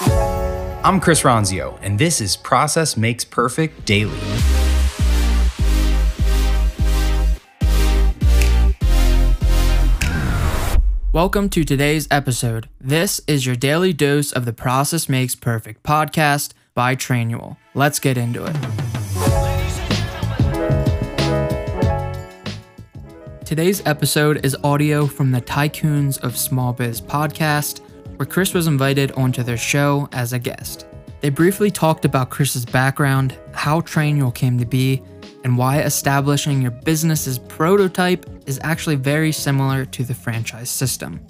I'm Chris Ronzio, and this is Process Makes Perfect Daily. Welcome to today's episode. This is your daily dose of the Process Makes Perfect podcast by Trainual. Let's get into it. Today's episode is audio from the Tycoons of Small Biz podcast, where Chris was invited onto their show as a guest. They briefly talked about Chris's background, how Trainual came to be, and why establishing your business's prototype is actually very similar to the franchise system.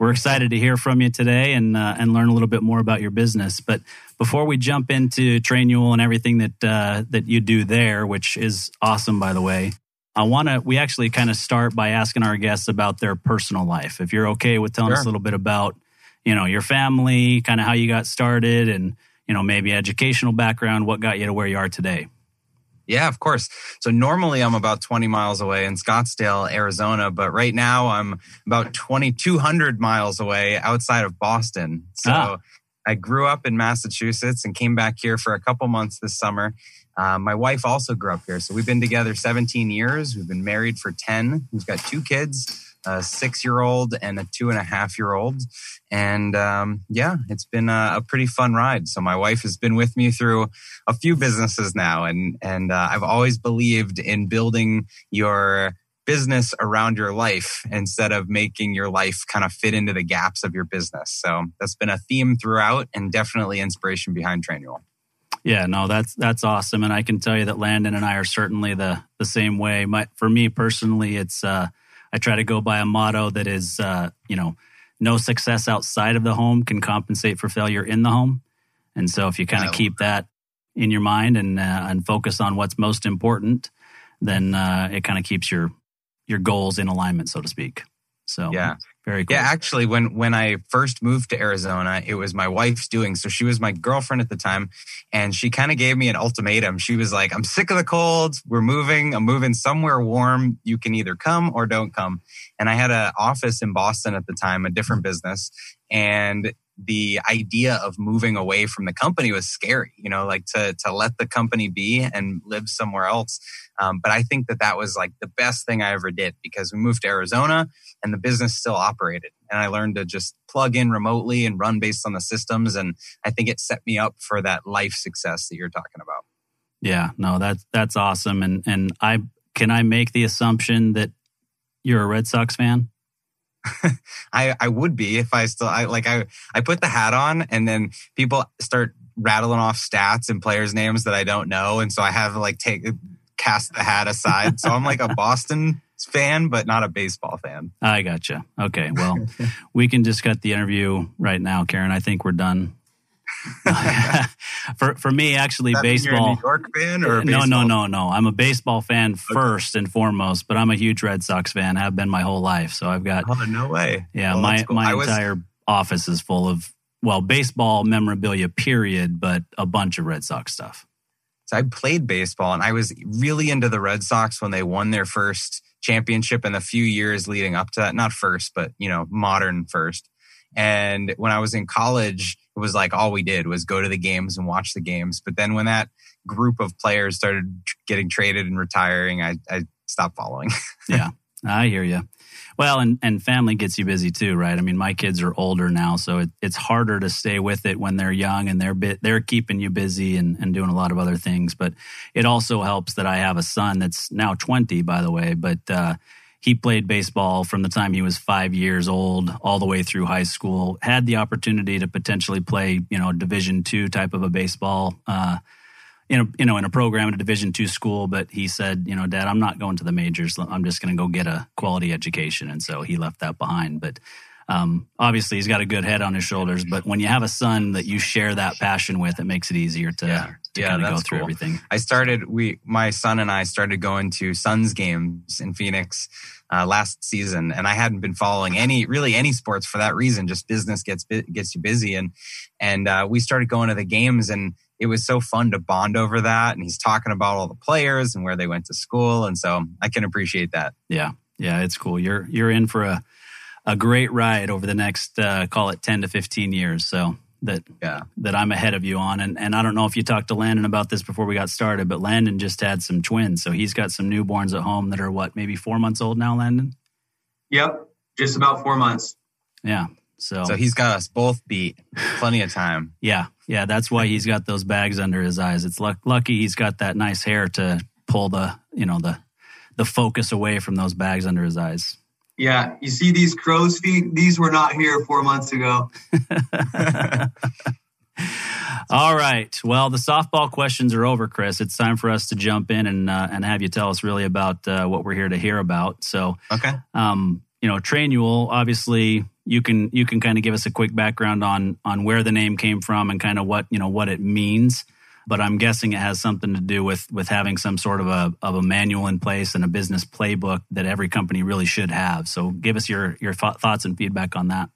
We're excited to hear from you today and uh, and learn a little bit more about your business. But before we jump into Trainual and everything that uh, that you do there, which is awesome, by the way, I want to. We actually kind of start by asking our guests about their personal life. If you're okay with telling sure. us a little bit about, you know, your family, kind of how you got started, and you know, maybe educational background, what got you to where you are today. Yeah, of course. So normally I'm about 20 miles away in Scottsdale, Arizona, but right now I'm about 2,200 miles away outside of Boston. So ah. I grew up in Massachusetts and came back here for a couple months this summer. Uh, my wife also grew up here. So we've been together 17 years. We've been married for 10. We've got two kids a six year old and a two and a half year old. And um, yeah, it's been a, a, pretty fun ride. So my wife has been with me through a few businesses now, and and uh, I've always believed in building your business around your life instead of making your life kind of fit into the gaps of your business. So that's been a theme throughout, and definitely inspiration behind Trainual. Yeah, no, that's that's awesome, and I can tell you that Landon and I are certainly the the same way. My, for me personally, it's uh, I try to go by a motto that is, uh, you know, no success outside of the home can compensate for failure in the home. And so if you kind of keep that in your mind and uh, and focus on what's most important, then uh, it kind of keeps your your goals in alignment, so to speak. So yeah, very cool. Yeah, actually, when when I first moved to Arizona, it was my wife's doing. So she was my girlfriend at the time, and she kind of gave me an ultimatum. She was like, "I'm sick of the cold. We're moving. I'm moving somewhere warm. You can either come or don't come." And I had an office in Boston at the time, a different business, and the idea of moving away from the company was scary, you know, like to, to let the company be and live somewhere else. Um, but I think that that was like the best thing I ever did because we moved to Arizona and the business still operated. And I learned to just plug in remotely and run based on the systems. And I think it set me up for that life success that you're talking about. Yeah, no, that's, that's awesome. And, and I, can I make the assumption that you're a Red Sox fan? I I would be if I still I like I I put the hat on and then people start rattling off stats and players names that I don't know and so I have like take cast the hat aside. so I'm like a Boston fan but not a baseball fan. I gotcha. Okay, well, we can just cut the interview right now, Karen. I think we're done. for for me, actually, baseball. New York fan or no, no, no, no. I'm a baseball fan first and foremost, but I'm a huge Red Sox fan. Have been my whole life. So I've got. Oh no way! Yeah, well, my cool. my was, entire office is full of well baseball memorabilia, period, but a bunch of Red Sox stuff. So I played baseball, and I was really into the Red Sox when they won their first championship in the few years leading up to that. Not first, but you know, modern first. And when I was in college, was like all we did was go to the games and watch the games. But then when that group of players started getting traded and retiring, I, I stopped following. yeah, I hear you. Well, and, and family gets you busy too, right? I mean, my kids are older now, so it, it's harder to stay with it when they're young and they're they're keeping you busy and, and doing a lot of other things. But it also helps that I have a son that's now 20, by the way, but uh, he played baseball from the time he was five years old all the way through high school. Had the opportunity to potentially play, you know, Division two type of a baseball, uh, in a you know in a program at a Division two school. But he said, you know, Dad, I'm not going to the majors. I'm just going to go get a quality education, and so he left that behind. But um, obviously, he's got a good head on his shoulders. But when you have a son that you share that passion with, it makes it easier to, yeah. to yeah, kind of go through cool. everything. I started we my son and I started going to Suns games in Phoenix uh, last season, and I hadn't been following any really any sports for that reason. Just business gets gets you busy, and and uh, we started going to the games and it was so fun to bond over that. And he's talking about all the players and where they went to school. And so I can appreciate that. Yeah. Yeah. It's cool. You're, you're in for a, a great ride over the next uh, call it 10 to 15 years. So that yeah. that I'm ahead of you on. And and I don't know if you talked to Landon about this before we got started, but Landon just had some twins, so he's got some newborns at home that are what maybe four months old now. Landon. Yep, just about four months. Yeah. So, so he's got us both beat plenty of time. Yeah, yeah, that's why he's got those bags under his eyes. It's luck, lucky he's got that nice hair to pull the you know the the focus away from those bags under his eyes. Yeah, you see these crow's feet? These were not here four months ago. All right. Well, the softball questions are over, Chris. It's time for us to jump in and uh, and have you tell us really about uh, what we're here to hear about. So, okay. Um, you know, Trainual. Obviously, you can you can kind of give us a quick background on on where the name came from and kind of what you know what it means but I'm guessing it has something to do with with having some sort of a of a manual in place and a business playbook that every company really should have. So, give us your your th- thoughts and feedback on that.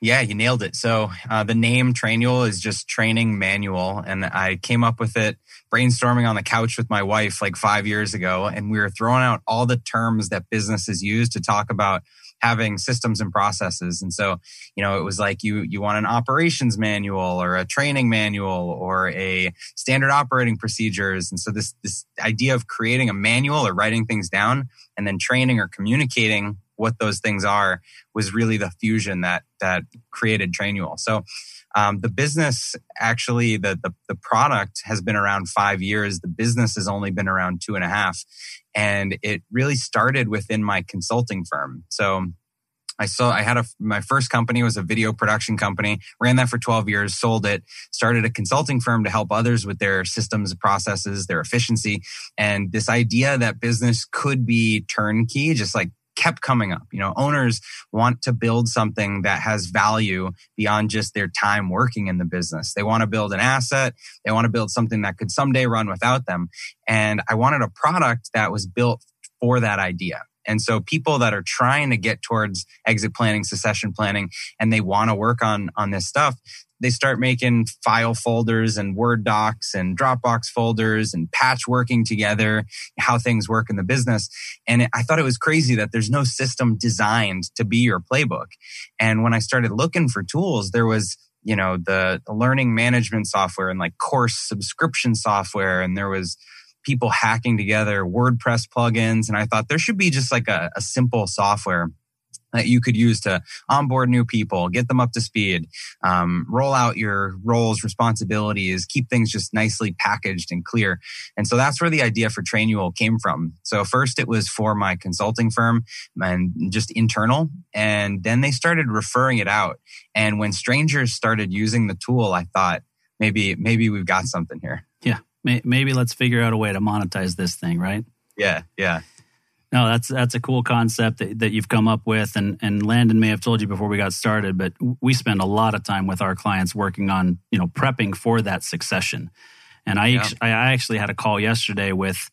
Yeah, you nailed it. So uh, the name Trainual is just training manual, and I came up with it brainstorming on the couch with my wife like five years ago, and we were throwing out all the terms that businesses use to talk about having systems and processes. And so, you know, it was like you you want an operations manual or a training manual or a standard operating procedures. And so this this idea of creating a manual or writing things down and then training or communicating what those things are was really the fusion that that created Trainual. So um, the business actually the, the the product has been around five years. The business has only been around two and a half, and it really started within my consulting firm. So I saw I had a my first company was a video production company. Ran that for 12 years, sold it, started a consulting firm to help others with their systems, processes, their efficiency, and this idea that business could be turnkey, just like kept coming up. You know, owners want to build something that has value beyond just their time working in the business. They want to build an asset. They want to build something that could someday run without them. And I wanted a product that was built for that idea. And so people that are trying to get towards exit planning, succession planning, and they want to work on, on this stuff, they start making file folders and Word docs and Dropbox folders and patchworking together how things work in the business. And I thought it was crazy that there's no system designed to be your playbook. And when I started looking for tools, there was you know the, learning management software and like course subscription software and there was people hacking together WordPress plugins. And I thought there should be just like a, a simple software that you could use to onboard new people, get them up to speed, um, roll out your roles, responsibilities, keep things just nicely packaged and clear. And so that's where the idea for Trainual came from. So first it was for my consulting firm and just internal. And then they started referring it out. And when strangers started using the tool, I thought maybe, maybe we've got something here. Yeah maybe let's figure out a way to monetize this thing, right? Yeah, yeah. No, that's that's a cool concept that, that you've come up with, and and Landon may have told you before we got started, but we spend a lot of time with our clients working on you know prepping for that succession. And I yeah. I actually had a call yesterday with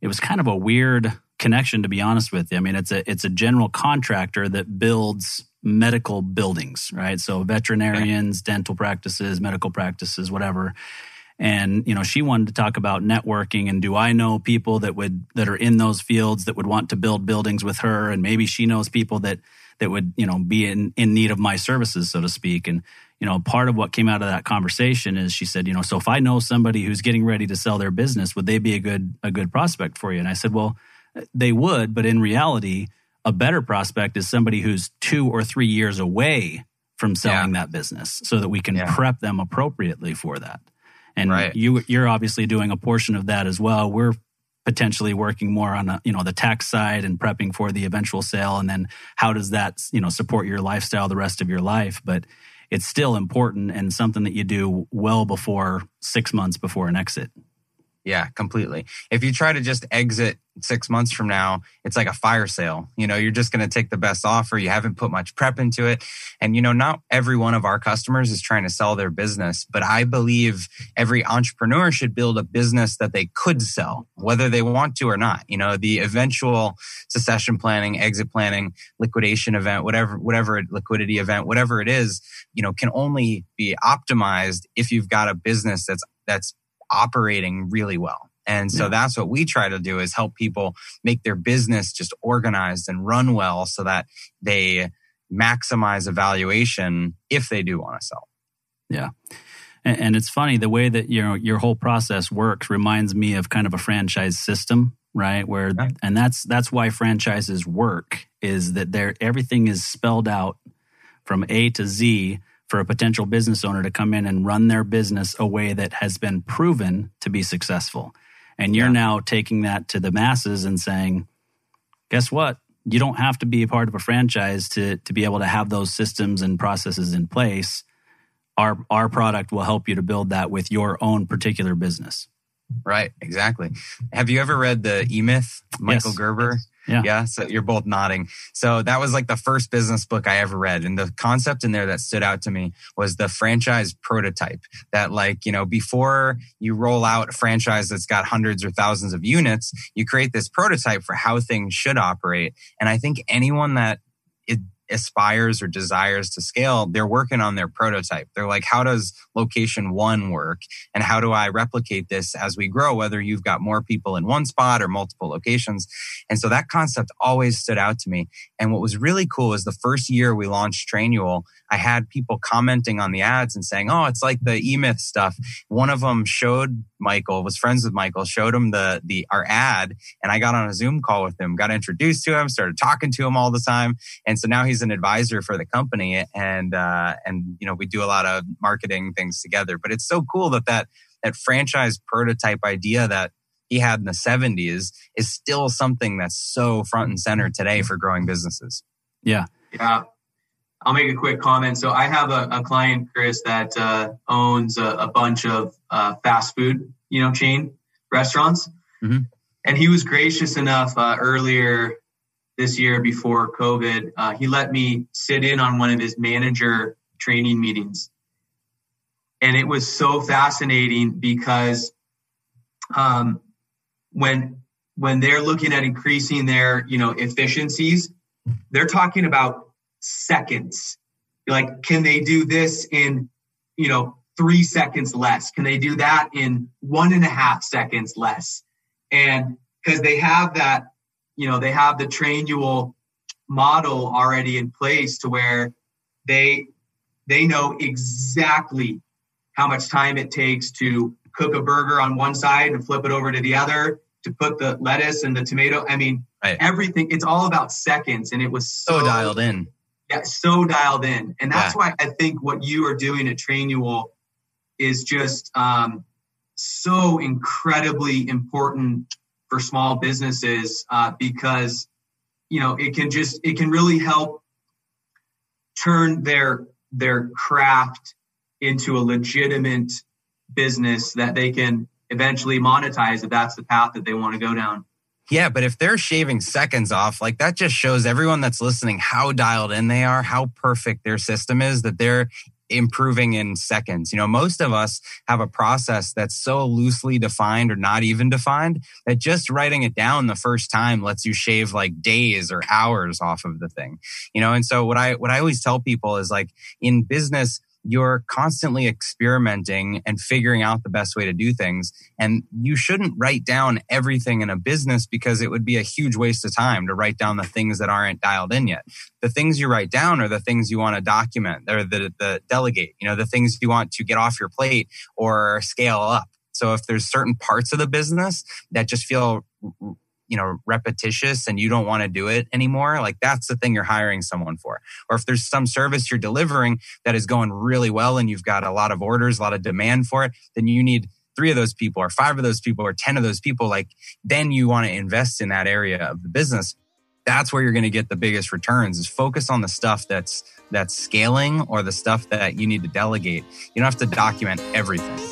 it was kind of a weird connection to be honest with you. I mean, it's a it's a general contractor that builds medical buildings, right? So veterinarians, dental practices, medical practices, whatever and you know she wanted to talk about networking and do i know people that would that are in those fields that would want to build buildings with her and maybe she knows people that that would you know be in in need of my services so to speak and you know part of what came out of that conversation is she said you know so if i know somebody who's getting ready to sell their business would they be a good a good prospect for you and i said well they would but in reality a better prospect is somebody who's 2 or 3 years away from selling yeah. that business so that we can yeah. prep them appropriately for that and right. you you're obviously doing a portion of that as well. We're potentially working more on a, you know the tax side and prepping for the eventual sale, and then how does that you know support your lifestyle the rest of your life? But it's still important and something that you do well before six months before an exit. Yeah, completely. If you try to just exit six months from now, it's like a fire sale. You know, you're just going to take the best offer. You haven't put much prep into it. And, you know, not every one of our customers is trying to sell their business, but I believe every entrepreneur should build a business that they could sell, whether they want to or not. You know, the eventual succession planning, exit planning, liquidation event, whatever, whatever liquidity event, whatever it is, you know, can only be optimized if you've got a business that's, that's operating really well. And so yeah. that's what we try to do is help people make their business just organized and run well so that they maximize evaluation if they do want to sell. Yeah. And, and it's funny the way that you know your whole process works reminds me of kind of a franchise system, right? Where right. and that's that's why franchises work is that there everything is spelled out from A to Z for a potential business owner to come in and run their business a way that has been proven to be successful. And you're yeah. now taking that to the masses and saying, guess what? You don't have to be a part of a franchise to, to be able to have those systems and processes in place. Our, our product will help you to build that with your own particular business. Right, exactly. Have you ever read the E Myth, Michael yes. Gerber? Yeah. Yeah. So you're both nodding. So that was like the first business book I ever read. And the concept in there that stood out to me was the franchise prototype that like, you know, before you roll out a franchise that's got hundreds or thousands of units, you create this prototype for how things should operate. And I think anyone that it aspires or desires to scale, they're working on their prototype. They're like, how does location one work? And how do I replicate this as we grow, whether you've got more people in one spot or multiple locations? And so that concept always stood out to me. And what was really cool was the first year we launched Trainual, I had people commenting on the ads and saying, "Oh, it's like the eMyth stuff." One of them showed Michael, was friends with Michael, showed him the the our ad, and I got on a Zoom call with him, got introduced to him, started talking to him all the time, and so now he's an advisor for the company, and uh, and you know we do a lot of marketing things together. But it's so cool that that that franchise prototype idea that he had in the 70s is still something that's so front and center today for growing businesses. Yeah. Yeah. I'll make a quick comment. So I have a, a client, Chris, that uh, owns a, a, bunch of uh, fast food, you know, chain restaurants, mm-hmm. and he was gracious enough uh, earlier this year before COVID. Uh, he let me sit in on one of his manager training meetings, and it was so fascinating because um, when when they're looking at increasing their you know efficiencies, they're talking about seconds. like, can they do this in, you know, three seconds less? Can they do that in one and a half seconds less? And because they have that, you know, they have the Trainual model already in place to where they they know exactly how much time it takes to cook a burger on one side and flip it over to the other to put the lettuce and the tomato. I mean, right. everything. It's all about seconds, and it was so, so dialed in yeah, so dialed in. And that's yeah. why I think what you are doing at Trainual is just um, so incredibly important for small businesses uh, because you know it can just it can really help turn their their craft into a legitimate business that they can eventually monetize if that's the path that they want to go down. Yeah, but if they're shaving seconds off, like that just shows everyone that's listening how dialed in they are, how perfect their system is, that they're improving in seconds. You know, most of us have a process that's so loosely defined or not even defined that just writing it down the first time lets you shave like days or hours off of the thing. You know, and so what I what I always tell people is like in business you're constantly experimenting and figuring out the best way to do things. And you shouldn't write down everything in a business because it would be a huge waste of time to write down the things that aren't dialed in yet. The things you write down are the things you want to document or the, the delegate, you know, the things you want to get off your plate or scale up. So if there's certain parts of the business that just feel you know repetitious and you don't want to do it anymore like that's the thing you're hiring someone for. Or if there's some service you're delivering that is going really well and you've got a lot of orders a lot of demand for it then you need three of those people or five of those people or 10 of those people like then you want to invest in that area of the business. That's where you're going to get the biggest returns is focus on the stuff that's that's scaling or the stuff that you need to delegate. You don't have to document everything